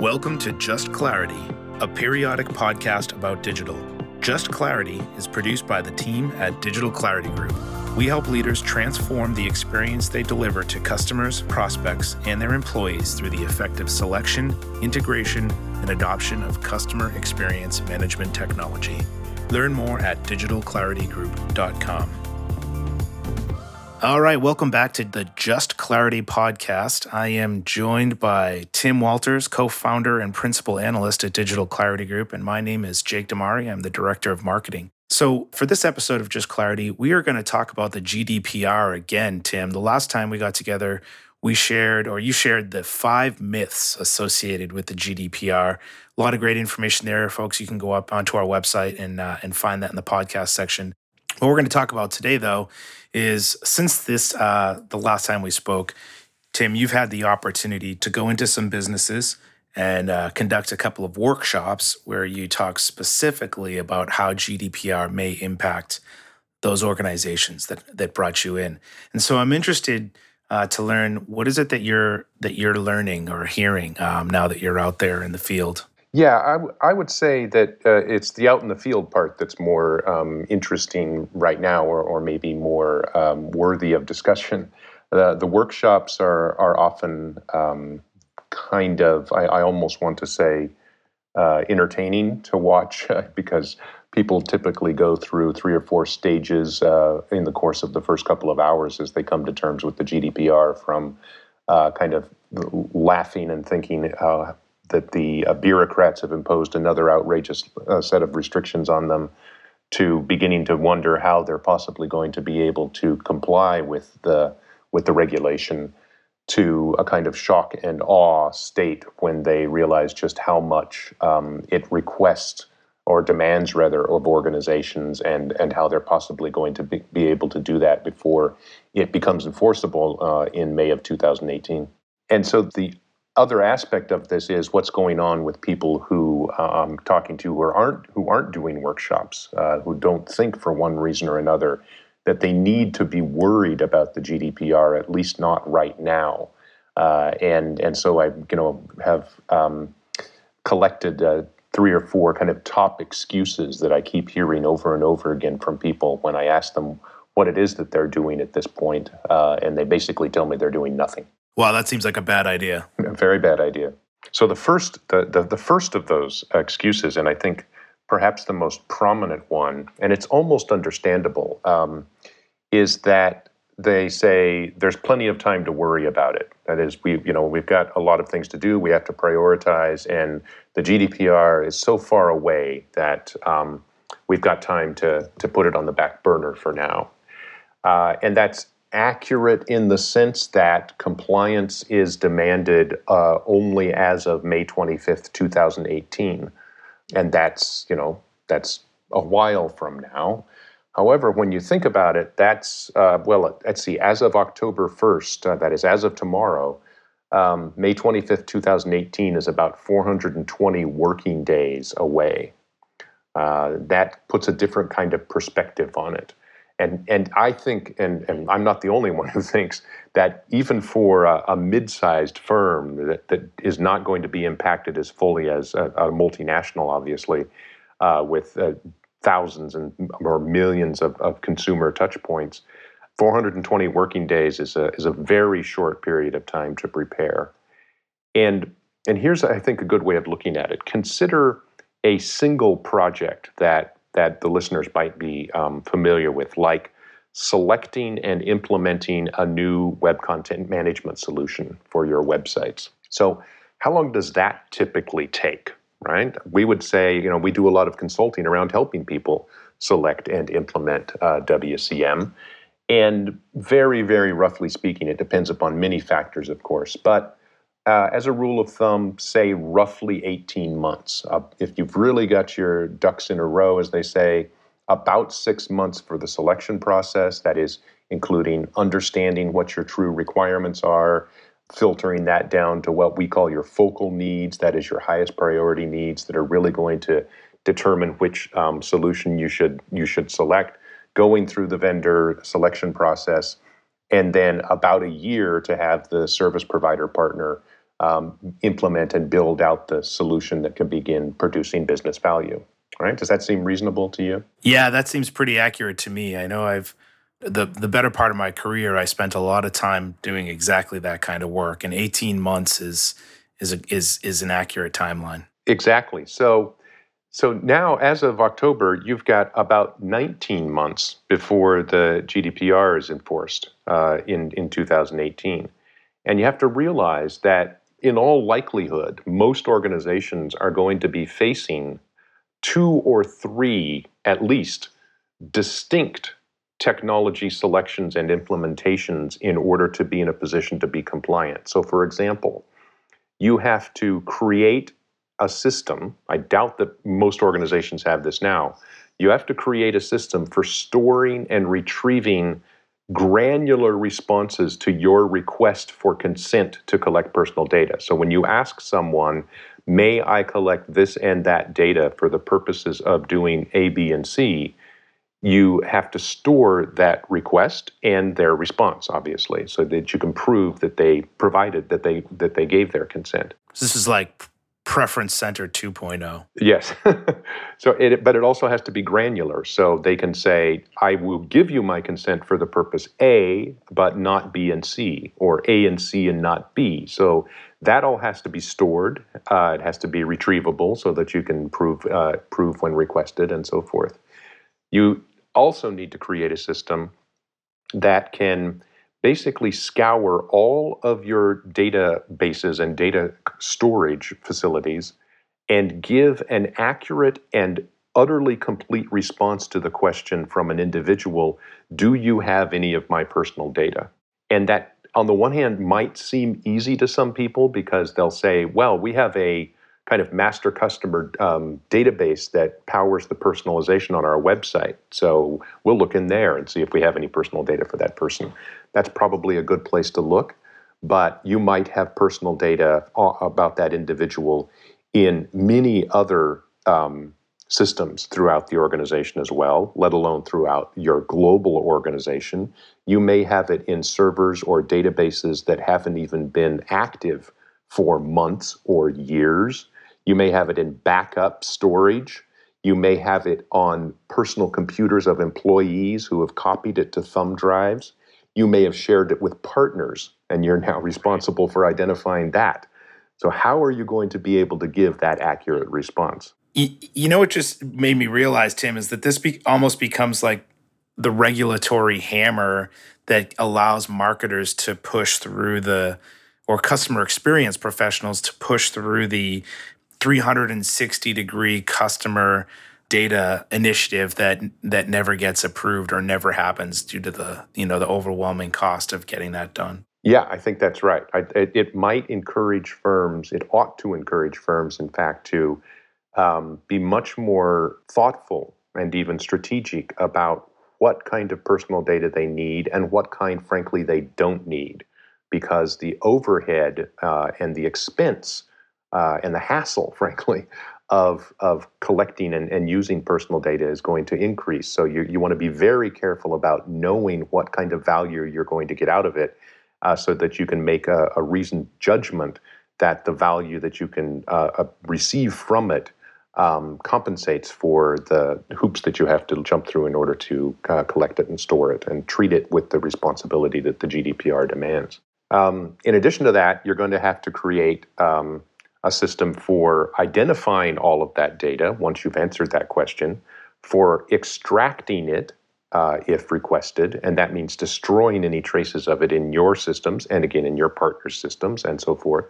Welcome to Just Clarity, a periodic podcast about digital. Just Clarity is produced by the team at Digital Clarity Group. We help leaders transform the experience they deliver to customers, prospects, and their employees through the effective selection, integration, and adoption of customer experience management technology. Learn more at digitalclaritygroup.com. All right, welcome back to the Just Clarity podcast. I am joined by Tim Walters, co founder and principal analyst at Digital Clarity Group, and my name is Jake DiMare. I'm the director of marketing. So, for this episode of Just Clarity, we are going to talk about the GDPR again, Tim. The last time we got together, we shared, or you shared, the five myths associated with the GDPR. A lot of great information there, folks. You can go up onto our website and uh, and find that in the podcast section. What we're going to talk about today, though, is since this uh, the last time we spoke, Tim, you've had the opportunity to go into some businesses and uh, conduct a couple of workshops where you talk specifically about how GDPR may impact those organizations that that brought you in. And so I'm interested uh, to learn what is it that you're that you're learning or hearing um, now that you're out there in the field. Yeah, I, w- I would say that uh, it's the out in the field part that's more um, interesting right now, or, or maybe more um, worthy of discussion. The workshops are are often um, kind of, I, I, almost want to say, uh, entertaining to watch because people typically go through three or four stages uh, in the course of the first couple of hours as they come to terms with the GDPR from uh, kind of laughing and thinking uh, that the uh, bureaucrats have imposed another outrageous uh, set of restrictions on them to beginning to wonder how they're possibly going to be able to comply with the with the regulation to a kind of shock and awe state when they realize just how much um, it requests or demands rather of organizations and and how they're possibly going to be, be able to do that before it becomes enforceable uh, in May of 2018. And so the other aspect of this is what's going on with people who I'm talking to who aren't who aren't doing workshops, uh, who don't think for one reason or another that they need to be worried about the GDPR, at least not right now. Uh, and and so I you know have um, collected uh, three or four kind of top excuses that I keep hearing over and over again from people when I ask them what it is that they're doing at this point, uh, and they basically tell me they're doing nothing. Wow, that seems like a bad idea. Very bad idea. So the first, the, the, the first of those excuses, and I think perhaps the most prominent one, and it's almost understandable, um, is that they say there's plenty of time to worry about it. That is, we you know we've got a lot of things to do. We have to prioritize, and the GDPR is so far away that um, we've got time to to put it on the back burner for now. Uh, and that's accurate in the sense that compliance is demanded uh, only as of May 25th, 2018. And that's, you know, that's a while from now. However, when you think about it, that's, uh, well, let's see, as of October 1st, uh, that is as of tomorrow, um, May 25th, 2018 is about 420 working days away. Uh, that puts a different kind of perspective on it. And, and I think, and, and I'm not the only one who thinks that even for a, a mid-sized firm that, that is not going to be impacted as fully as a, a multinational, obviously, uh, with uh, thousands and or millions of, of consumer touch points, 420 working days is a is a very short period of time to prepare. And and here's I think a good way of looking at it. Consider a single project that that the listeners might be um, familiar with, like selecting and implementing a new web content management solution for your websites. So, how long does that typically take, right? We would say, you know, we do a lot of consulting around helping people select and implement uh, WCM. And very, very roughly speaking, it depends upon many factors, of course, but uh, as a rule of thumb, say roughly 18 months. Uh, if you've really got your ducks in a row, as they say, about six months for the selection process, that is, including understanding what your true requirements are, filtering that down to what we call your focal needs, that is, your highest priority needs that are really going to determine which um, solution you should you should select, going through the vendor selection process, and then about a year to have the service provider partner um, implement and build out the solution that can begin producing business value. Right? Does that seem reasonable to you? Yeah, that seems pretty accurate to me. I know I've the the better part of my career, I spent a lot of time doing exactly that kind of work, and 18 months is is a, is is an accurate timeline. Exactly. So so now, as of October, you've got about 19 months before the GDPR is enforced uh, in in 2018, and you have to realize that in all likelihood, most organizations are going to be facing two or three, at least, distinct technology selections and implementations in order to be in a position to be compliant. So, for example, you have to create a system. I doubt that most organizations have this now. You have to create a system for storing and retrieving granular responses to your request for consent to collect personal data. So when you ask someone, may I collect this and that data for the purposes of doing A, B, and C, you have to store that request and their response, obviously, so that you can prove that they provided that they that they gave their consent. This is like preference center 2.0 yes. So it but it also has to be granular. So they can say i will give you my consent for the purpose a but not b and c or a and c and not b. So that all has to be stored. Uh, it has to be retrievable so that you can prove uh, prove when requested and so forth. You also need to create a system that can basically scour all of your databases and data storage facilities and give an accurate and utterly complete response to the question from an individual Do you have any of my personal data? And that, on the one hand, might seem easy to some people because they'll say, Well, we have a kind of master customer um, database that powers the personalization on our website. So we'll look in there and see if we have any personal data for that person. That's probably a good place to look, but you might have personal data about that individual in many other um, systems throughout the organization as well, let alone throughout your global organization. You may have it in servers or databases that haven't even been active for months or years. You may have it in backup storage. You may have it on personal computers of employees who have copied it to thumb drives. You may have shared it with partners, and you're now responsible for identifying that. So, how are you going to be able to give that accurate response? You, know, what just made me realize, Tim, is that this be- almost becomes like the regulatory hammer that allows marketers to push through the or customer experience professionals to push through the 360 degree customer data initiative that that never gets approved or never happens due to the you know the overwhelming cost of getting that done. Yeah, I think that's right. I, it, it, might encourage firms. It ought to encourage firms, in fact, to um, be much more thoughtful and even strategic about what kind of personal data they need and what kind, frankly, they don't need, because the overhead uh, and the expense uh, and the hassle, frankly, of of collecting and, and using personal data is going to increase. So you you want to be very careful about knowing what kind of value you're going to get out of it, uh, so that you can make a, a, reasoned judgment that the value that you can uh, uh, receive from it um, compensates for the hoops that you have to jump through in order to uh, collect it and store it and treat it with the responsibility that the GDPR demands. Um, in addition to that, you're going to have to create um, a system for identifying all of that data once you've answered that question, for extracting it uh, if requested, and that means destroying any traces of it in your systems and again in your partner's systems and so forth,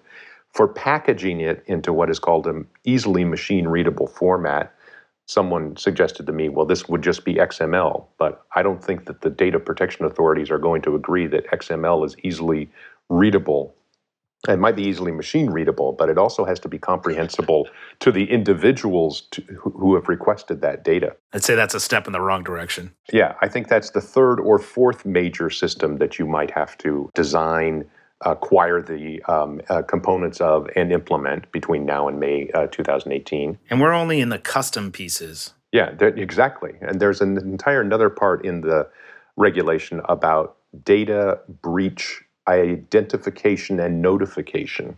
for packaging it into what is called an easily machine readable format. Someone suggested to me, well, this would just be XML, but I don't think that the data protection authorities are going to agree that XML is easily readable it might be easily machine readable, but it also has to be comprehensible to the individuals to, who have requested that data. I'd say that's a step in the wrong direction. Yeah, I think that's the third or fourth major system that you might have to design, acquire the um, uh, components of, and implement between now and May uh, 2018. And we're only in the custom pieces. Yeah, exactly. And there's an entire another part in the regulation about data breach identification and notification.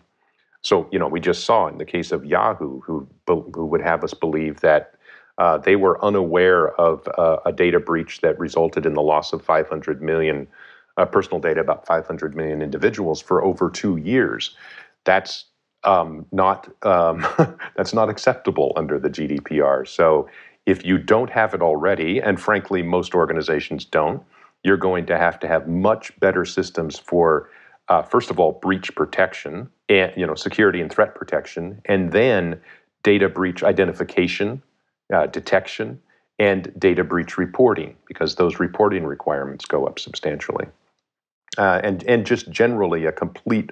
So, you know, we just saw in the case of Yahoo, who, who would have us believe that uh, they were unaware of uh, a data breach that resulted in the loss of 500 million uh, personal data about 500 million individuals for over two years. That's um, not um, that's not acceptable under the GDPR. So if you don't have it already, and frankly, most organizations don't, you're going to have to have much better systems for, uh, first of all, breach protection and you know security and threat protection, and then data breach identification uh, detection and data breach reporting because those reporting requirements go up substantially. Uh, and, and just generally a complete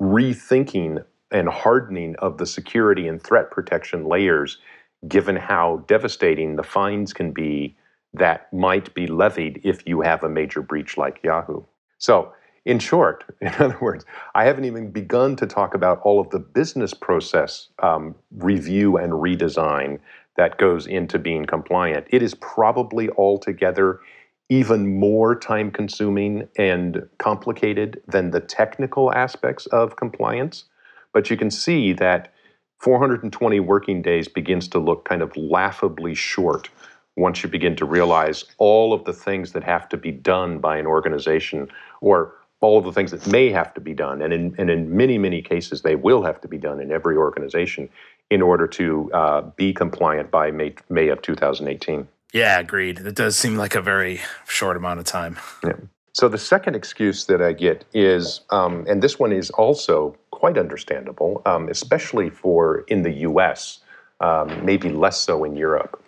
rethinking and hardening of the security and threat protection layers, given how devastating the fines can be that might be levied if you have a major breach like Yahoo. So, in short, in other words, I haven't even begun to talk about all of the business process um, review and redesign that goes into being compliant. It is probably altogether even more time consuming and complicated than the technical aspects of compliance. But you can see that 420 working days begins to look kind of laughably short once you begin to realize all of the things that have to be done by an organization or all of the things that may have to be done. And in, and in many, many cases, they will have to be done in every organization in order to uh, be compliant by May, May of 2018. Yeah, agreed. It does seem like a very short amount of time. Yeah. So the second excuse that I get is, um, and this one is also quite understandable, um, especially for in the U.S., um, maybe less so in Europe,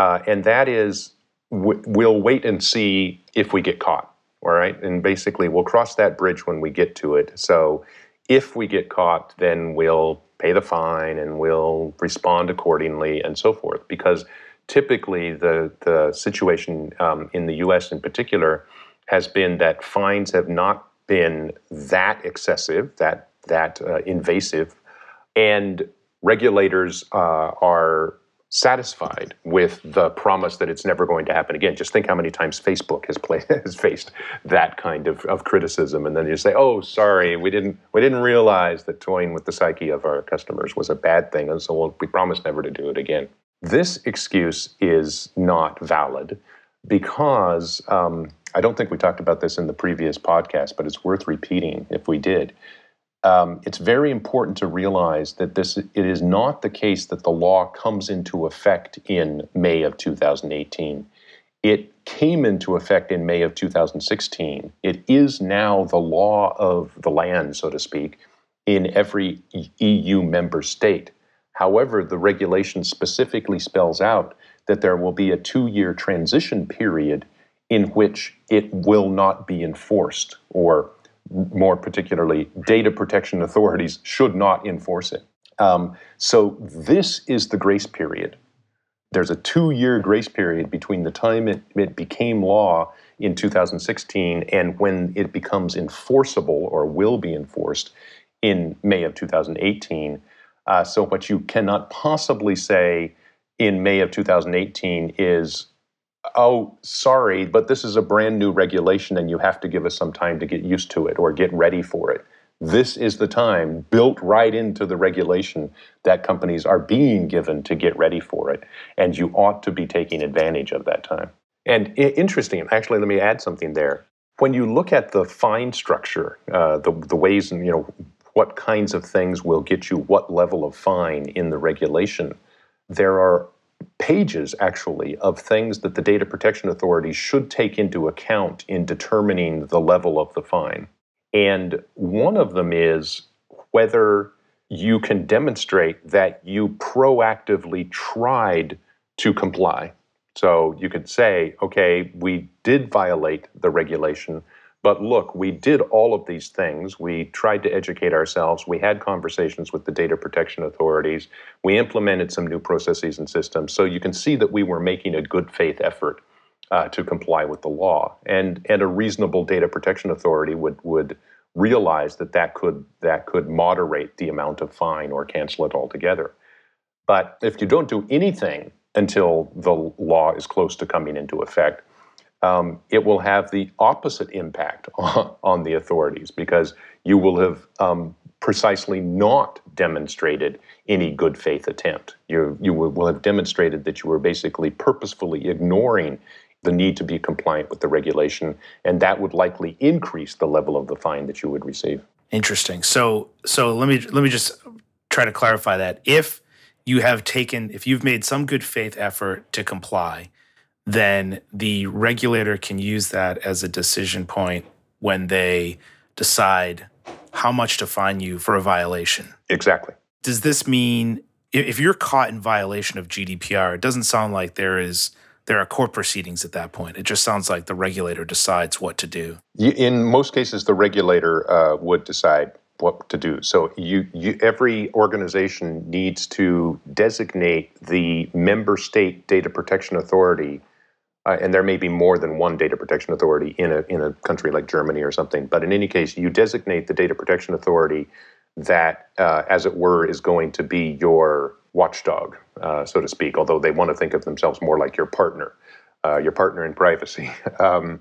uh, and that is w- we'll wait and see if we get caught. All right, and basically we'll cross that bridge when we get to it. So if we get caught, then we'll pay the fine and we'll respond accordingly and so forth. Because typically the, the situation um, in the US in particular has been that fines have not been that excessive, that, that uh, invasive, and regulators uh, are satisfied with the promise that it's never going to happen again. Just think how many times Facebook has played has faced that kind of, of criticism, and then you say, "Oh, sorry, we didn't we didn't realize that toying with the psyche of our customers was a bad thing, and so we'll, we promise never to do it again." This excuse is not valid because um, I don't think we talked about this in the previous podcast, but it's worth repeating if we did um, it's very important to realize that this it is not the case that the law comes into effect in May of 2018. It came into effect in May of 2016. It is now the law of the land, so to speak, in every EU member state. However, the regulation specifically spells out that there will be a two year transition period in which it will not be enforced or more particularly, data protection authorities should not enforce it. Um, so this is the grace period. There's a two year grace period between the time it, it became law in 2016 and when it becomes enforceable or will be enforced in May of 2018. Uh, so, what you cannot possibly say in May of 2018 is oh, sorry, but this is a brand new regulation and you have to give us some time to get used to it or get ready for it. This is the time built right into the regulation that companies are being given to get ready for it. And you ought to be taking advantage of that time. And interesting, actually, let me add something there. When you look at the fine structure, uh, the, the ways and, you know, what kinds of things will get you what level of fine in the regulation, there are pages actually of things that the data protection authority should take into account in determining the level of the fine. And one of them is whether you can demonstrate that you proactively tried to comply. So you could say, okay, we did violate the regulation, but look, we did all of these things. We tried to educate ourselves. We had conversations with the data protection authorities. We implemented some new processes and systems. So you can see that we were making a good faith effort uh, to comply with the law. And, and a reasonable data protection authority would, would realize that that could, that could moderate the amount of fine or cancel it altogether. But if you don't do anything until the law is close to coming into effect, um, it will have the opposite impact on, on, the authorities because you will have um, precisely not demonstrated any good faith attempt. You, you will have demonstrated that you were basically purposefully ignoring the need to be compliant with the regulation, and that would likely increase the level of the fine that you would receive. Interesting. So, so let me let me just try to clarify that. If you have taken, if you've made some good faith effort to comply, then the regulator can use that as a decision point when they decide how much to fine you for a violation. Exactly. Does this mean if you're caught in violation of GDPR, it doesn't sound like there is there are court proceedings at that point. It just sounds like the regulator decides what to do. In most cases, the regulator uh, would decide what to do. So you, you, every organization needs to designate the member state data protection authority, uh, and there may be more than one data protection authority in a in a country like Germany or something. But in any case, you designate the data protection authority that, uh, as it were, is going to be your watchdog, uh, so to speak, although they want to think of themselves more like your partner, uh, your partner in privacy. um,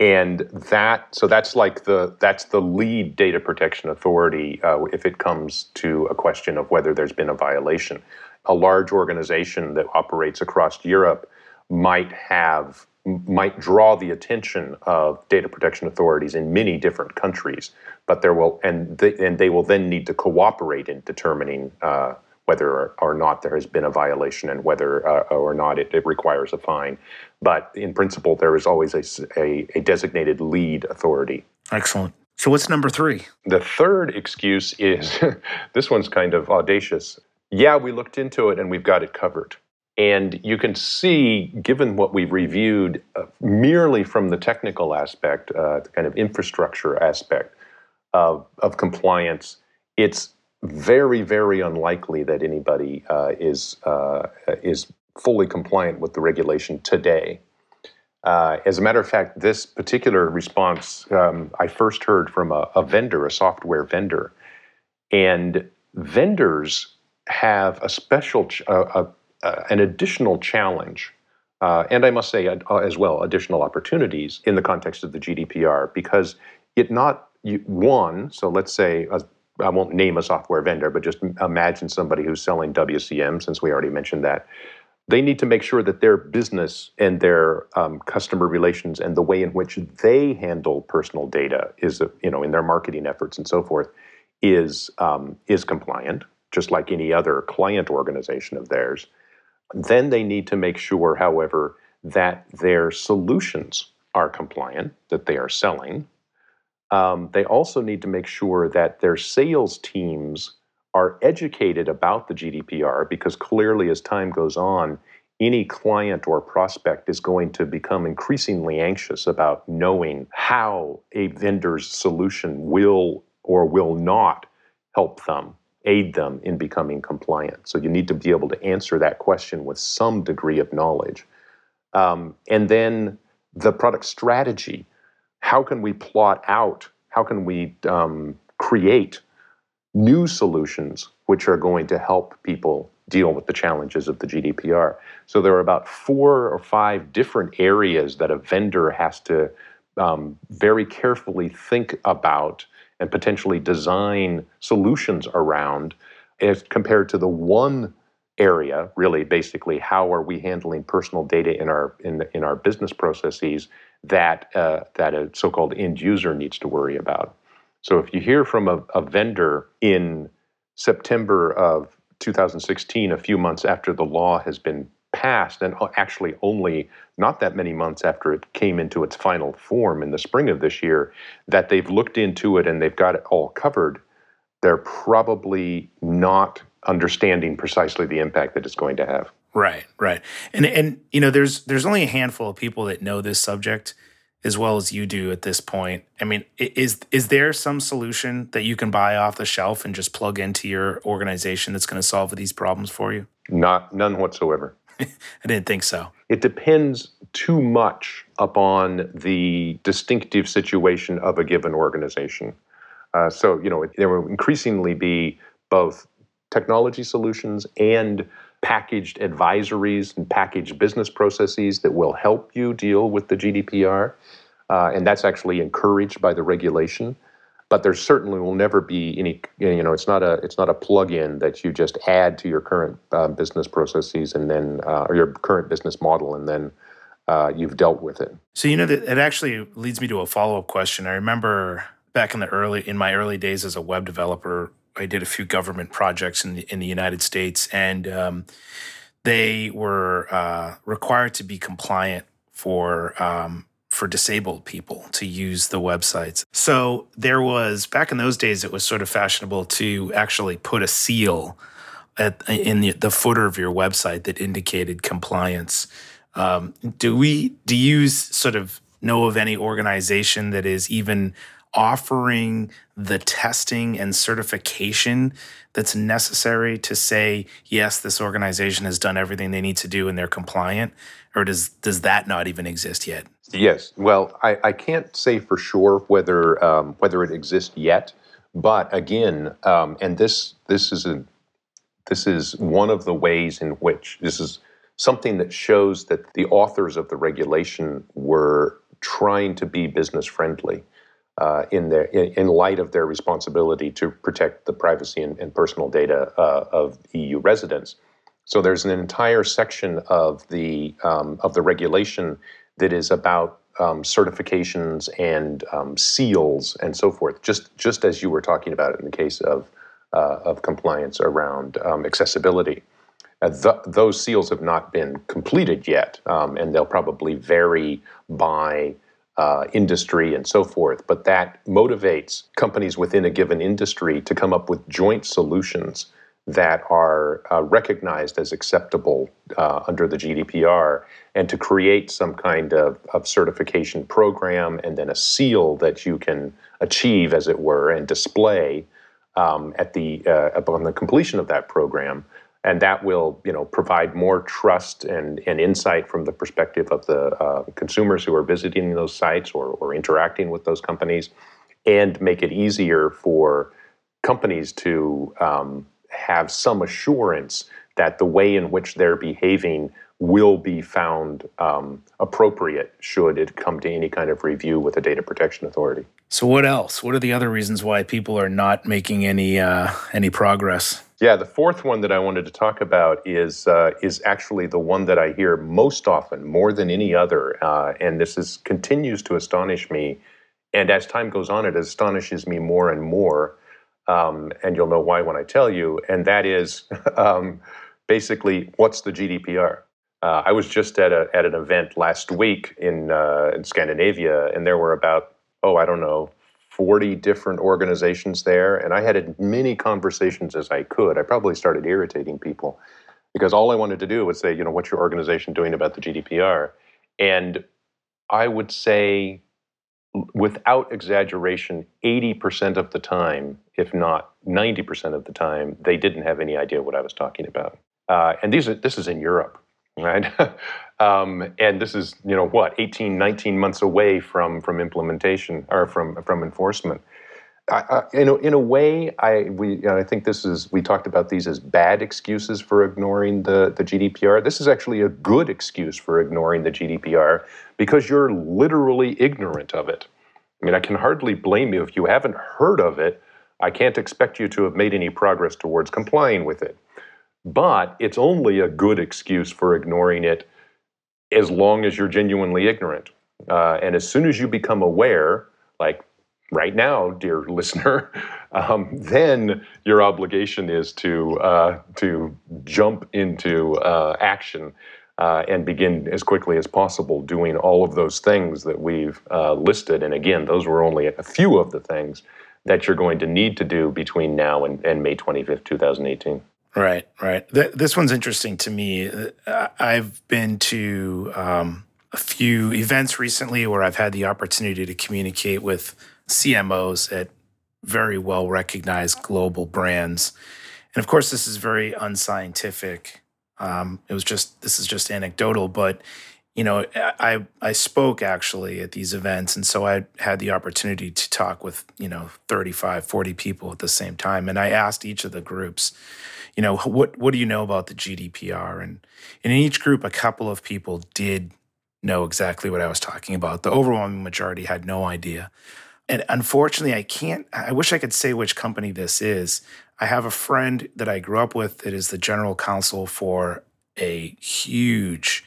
and that, so that's like the that's the lead data protection authority uh, if it comes to a question of whether there's been a violation. A large organization that operates across Europe might have might draw the attention of data protection authorities in many different countries, but there will and they, and they will then need to cooperate in determining uh, whether or not there has been a violation and whether uh, or not it, it, requires a fine. But in principle, there is always a, a, a, designated lead authority. Excellent. So, what's number three? The third excuse is this one's kind of audacious. Yeah, we looked into it and we've got it covered. And you can see, given what we've reviewed uh, merely from the technical aspect, uh, the kind of infrastructure aspect of, of compliance, it's very, very unlikely that anybody uh, is uh, is fully compliant with the regulation today. Uh, as a matter of fact, this particular response um, I first heard from a, a vendor, a software vendor, and vendors have a special, ch- an additional challenge, uh, and I must say uh, as well, additional opportunities in the context of the GDPR because it not one. So let's say I won't name a software vendor, but just imagine somebody who's selling WCM, since we already mentioned that. They need to make sure that their business and their um, customer relations and the way in which they handle personal data is, you know, in their marketing efforts and so forth, is um, is compliant, just like any other client organization of theirs. Then they need to make sure, however, that their solutions are compliant, that they are selling, um, they also need to make sure that their sales teams are educated about the GDPR because clearly, as time goes on, any client or prospect is going to become increasingly anxious about knowing how a vendor's solution will or will not help them, aid them in becoming compliant. So you need to be able to answer that question with some degree of knowledge. Um, and then the product strategy how can we plot out, how can we um, create new solutions which are going to help people deal with the challenges of the GDPR. So there are about four or five different areas that a vendor has to um, very carefully think about and potentially design solutions around as compared to the one area really basically how are we handling personal data in our in, in our business processes that uh, that a so-called end user needs to worry about. So if you hear from a, a vendor in September of 2016, a few months after the law has been passed, and actually only not that many months after it came into its final form in the spring of this year, that they've looked into it and they've got it all covered, they're probably not understanding precisely the impact that it's going to have. Right, right. And and you know, there's there's only a handful of people that know this subject as well as you do at this point. I mean, is is there some solution that you can buy off the shelf and just plug into your organization that's going to solve these problems for you? Not none whatsoever. I didn't think so. It depends too much upon the distinctive situation of a given organization. Uh, so, you know, there will increasingly be both technology solutions and packaged advisories and packaged business processes that will help you deal with the GDPR. Uh, and that's actually encouraged by the regulation. But there certainly will never be any you know it's not a it's not a plug-in that you just add to your current uh, business processes and then uh, or your current business model and then uh, you've dealt with it. So you know that it actually leads me to a follow-up question. I remember back in the early in my early days as a web developer i did a few government projects in the, in the united states and um, they were uh, required to be compliant for um, for disabled people to use the websites. So there was back in those days, it was sort of fashionable to actually put a seal at, in the, the footer of your website that indicated compliance. Um, do we? Do you sort of know of any organization that is even offering the testing and certification that's necessary to say yes this organization has done everything they need to do and they're compliant or does does that not even exist yet Yes. Well, I, I can't say for sure whether um, whether it exists yet, but again, um, and this this is a this is one of the ways in which this is something that shows that the authors of the regulation were trying to be business friendly uh, in their in, in, light of their responsibility to protect the privacy and, and personal data uh, of EU residents. So there's an entire section of the um, of the regulation that is about um, certifications and um, seals and so forth. Just just as you were talking about it in the case of uh, of compliance around um, accessibility. Uh, th- those seals have not been completed yet, um, and they'll probably vary by uh, industry and so forth. But that motivates companies within a given industry to come up with joint solutions that are uh, recognized as acceptable uh, under the GDPR and to create some kind of, of certification program and then a seal that you can achieve, as it were, and display um, at the uh, upon the completion of that program. And that will, you know, provide more trust and, and insight from the perspective of the uh, consumers who are visiting those sites or, or interacting with those companies, and make it easier for companies to um, have some assurance that the way in which they're behaving will be found um, appropriate should it come to any kind of review with a data protection authority. So, what else? What are the other reasons why people are not making any uh, any progress? Yeah, the fourth one that I wanted to talk about is uh, is actually the one that I hear most often, more than any other, uh, and this is continues to astonish me. And as time goes on, it astonishes me more and more um, and you'll know why when I tell you, and that is um, basically what's the GDPR? Uh, I was just at a at an event last week in uh, in Scandinavia, and there were about oh I don't know forty different organizations there, and I had as many conversations as I could. I probably started irritating people because all I wanted to do was say, you know, what's your organization doing about the GDPR? And I would say without exaggeration, 80% of the time, if not 90% of the time, they didn't have any idea what I was talking about. Uh, and these are, this is in Europe, right? um, and this is, you know, what, 18, 19 months away from, from implementation or from, from enforcement. I, in, a, in a way, I we you know, I think this is we talked about these as bad excuses for ignoring the, the GDPR. This is actually a good excuse for ignoring the GDPR because you're literally ignorant of it. I mean, I can hardly blame you if you haven't heard of it. I can't expect you to have made any progress towards complying with it. But it's only a good excuse for ignoring it as long as you're genuinely ignorant. Uh, and as soon as you become aware, like right now, dear listener, um, then your obligation is to uh, to jump into uh, action uh, and begin as quickly as possible doing all of those things that we've uh, listed. And again, those were only a few of the things that you're going to need to do between now and, and May 25th, 2018. Right, right. Th- this one's interesting to me. Uh, I've been to um, a few events recently where I've had the opportunity to communicate with CMOs at very well recognized global brands. And of course, this is very unscientific. Um, it was just, this is just anecdotal, but you know, I I spoke actually at these events, and so I had the opportunity to talk with you know 35, 40 people at the same time, and I asked each of the groups, you know, what what do you know about the GDPR? And, and in each group, a couple of people did know exactly what I was talking about. The overwhelming majority had no idea. And unfortunately, I can't. I wish I could say which company this is. I have a friend that I grew up with that is the general counsel for a huge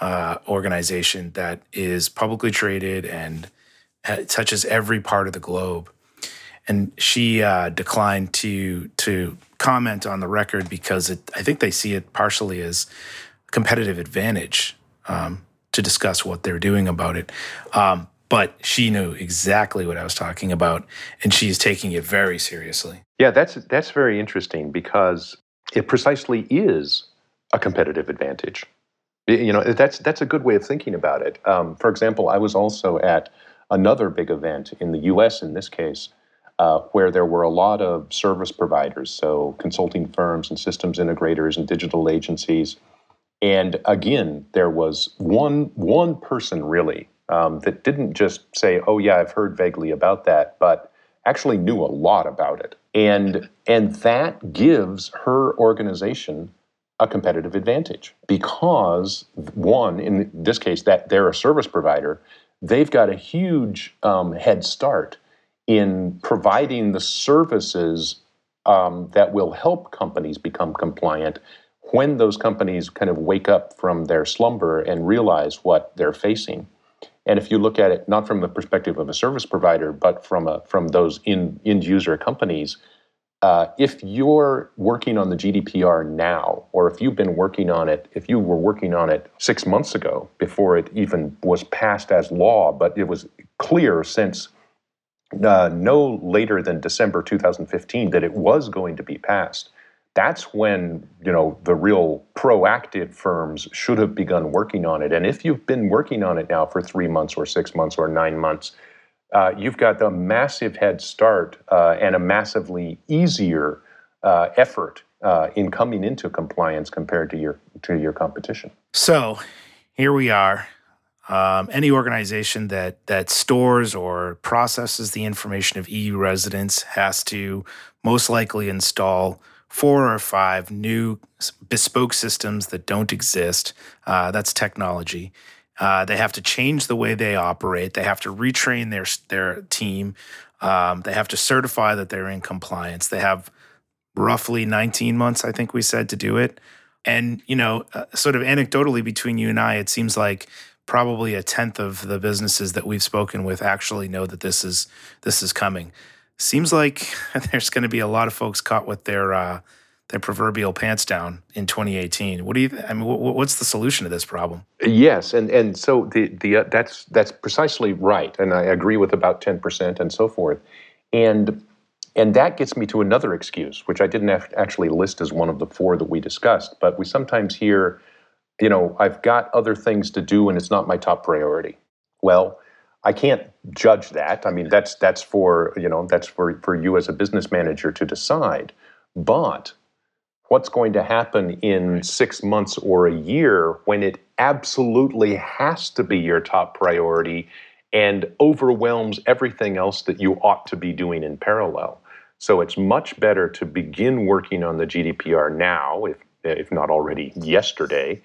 uh, organization that is publicly traded and touches every part of the globe. And she uh, declined to to comment on the record because it, I think they see it partially as competitive advantage um, to discuss what they're doing about it. Um, but she knew exactly what I was talking about, and she's taking it very seriously. Yeah, that's that's very interesting because it precisely is a competitive advantage. You know, that's that's a good way of thinking about it. Um, for example, I was also at another big event in the U.S. in this case, uh, where there were a lot of service providers, so consulting firms and systems integrators and digital agencies. And again, there was one one person really um, that didn't just say, "Oh yeah, I've heard vaguely about that," but actually knew a lot about it, and and that gives her organization a competitive advantage because one, in this case, that they're a service provider, they've got a huge um, head start in providing the services um, that will help companies become compliant when those companies kind of wake up from their slumber and realize what they're facing. And if you look at it not from the perspective of a service provider, but from a, from those in, end user companies, uh, if you're working on the GDPR now, or if you've been working on it, if you were working on it six months ago before it even was passed as law, but it was clear since uh, no later than December 2015 that it was going to be passed, that's when you know the real proactive firms should have begun working on it. And if you've been working on it now for three months or six months or nine months, uh, you've got a massive head start uh, and a massively easier uh, effort uh, in coming into compliance compared to your to your competition. So here we are. Um, any organization that that stores or processes the information of EU residents has to most likely install four or five new bespoke systems that don't exist. Uh, that's technology. Uh, they have to change the way they operate. They have to retrain their their team. Um, they have to certify that they're in compliance. They have roughly 19 months, I think we said, to do it. And you know, uh, sort of anecdotally between you and I, it seems like probably a tenth of the businesses that we've spoken with actually know that this is this is coming. Seems like there's going to be a lot of folks caught with their uh, their proverbial pants down in 2018. What do you? I mean, what's the solution to this problem? Yes, and and so the the uh, that's that's precisely right, and I agree with about 10 percent and so forth, and and that gets me to another excuse, which I didn't actually list as one of the four that we discussed, but we sometimes hear, you know, I've got other things to do and it's not my top priority. Well, I can't judge that. I mean, that's that's for you know that's for for you as a business manager to decide. But what's going to happen in six months or a year when it absolutely has to be your top priority and overwhelms everything else that you ought to be doing in parallel. So it's much better to begin working on the GDPR now, if, if not already yesterday,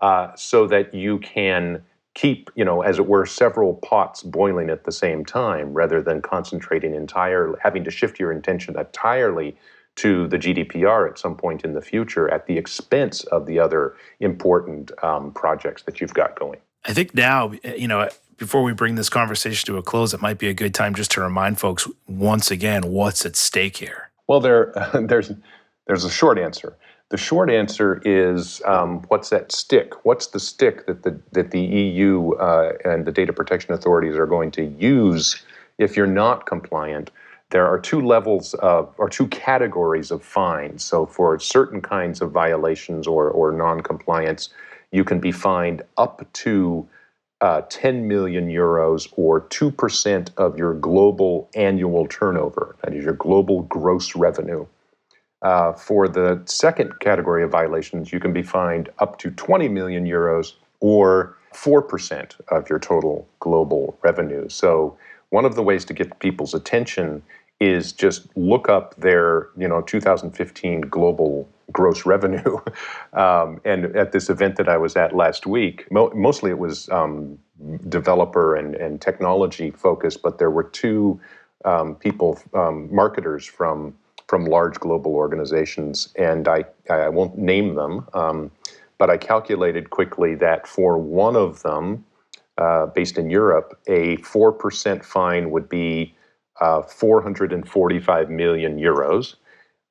uh, so that you can keep, you know, as it were, several pots boiling at the same time rather than concentrating entirely, having to shift your intention entirely to the GDPR at some point in the future at the expense of the other important um, projects that you've got going. I think now, you know, before we bring this conversation to a close, it might be a good time just to remind folks once again what's at stake here. Well, there, uh, there's there's a short answer. The short answer is um, what's that stick? What's the stick that the that the EU uh, and the data protection authorities are going to use if you're not compliant? there are two levels of, or two categories of fines. So for certain kinds of violations or, or non-compliance, you can be fined up to uh, 10 million euros or 2% of your global annual turnover. That is your global gross revenue. Uh, for the second category of violations, you can be fined up to 20 million euros or 4% of your total global revenue. So, one of the ways to get people's attention is just look up their you know 2015 global gross revenue. um, and at this event that I was at last week, mo- mostly it was um, developer and, and technology focused, but there were two um, people, um, marketers from from large global organizations, and I I won't name them, um, but I calculated quickly that for one of them, uh, based in Europe, a four percent fine would be uh, 445 million euros.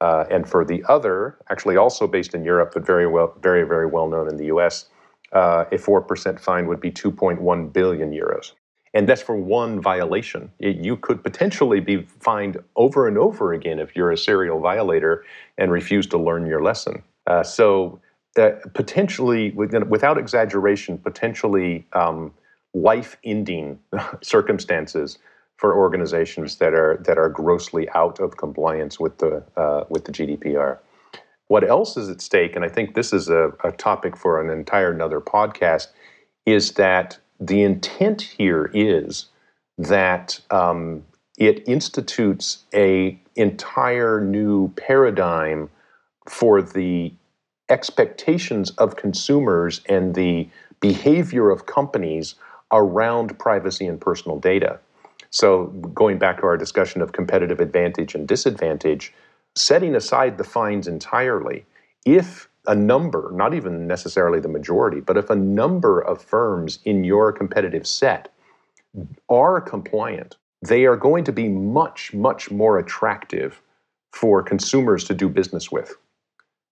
Uh, and for the other, actually also based in Europe, but very well, very, very well known in the US, uh, a 4% fine would be 2.1 billion euros. And that's for one violation. It, you could potentially be fined over and over again if you're a serial violator and refuse to learn your lesson. Uh, so, uh, potentially, without exaggeration, potentially um, life ending circumstances for organizations that are that are grossly out of compliance with the uh, with the GDPR. What else is at stake, and I think this is a, a topic for an entire another podcast, is that the intent here is that um, it institutes a entire new paradigm for the expectations of consumers and the behavior of companies around privacy and personal data. So, going back to our discussion of competitive advantage and disadvantage, setting aside the fines entirely, if a number, not even necessarily the majority, but if a number of firms in your competitive set are compliant, they are going to be much, much more attractive for consumers to do business with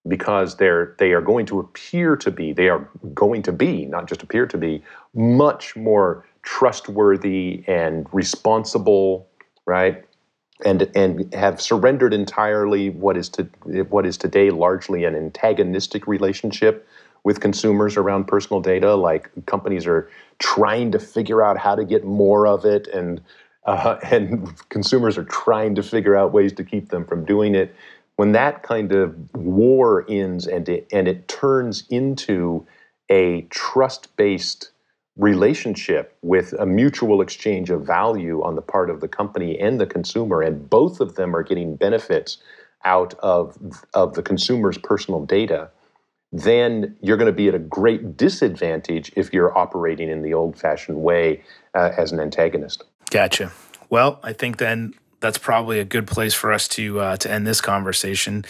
because they're they are going to appear to be they are going to be not just appear to be much more trustworthy and responsible, right? And and have surrendered entirely what is to what is today largely an antagonistic relationship with consumers around personal data. Like companies are trying to figure out how to get more of it, and uh, and consumers are trying to figure out ways to keep them from doing it. When that kind of war ends and it, and it turns into a trust based relationship with a mutual exchange of value on the part of the company and the consumer, and both of them are getting benefits out of, of the consumer's personal data, then you're going to be at a great disadvantage if you're operating in the old fashioned way uh, as an antagonist. Gotcha. Well, I think then that's probably a good place for us to uh, to end this conversation.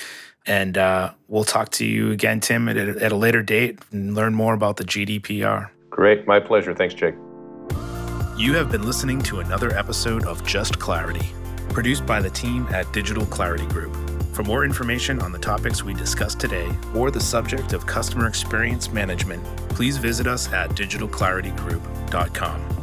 And uh, we'll talk to you again, Tim, at a, at a later date and learn more about the GDPR. Great. My pleasure. Thanks, Jake. You have been listening to another episode of Just Clarity, produced by the team at Digital Clarity Group. For more information on the topics we discussed today or the subject of customer experience management, please visit us at digitalclaritygroup.com.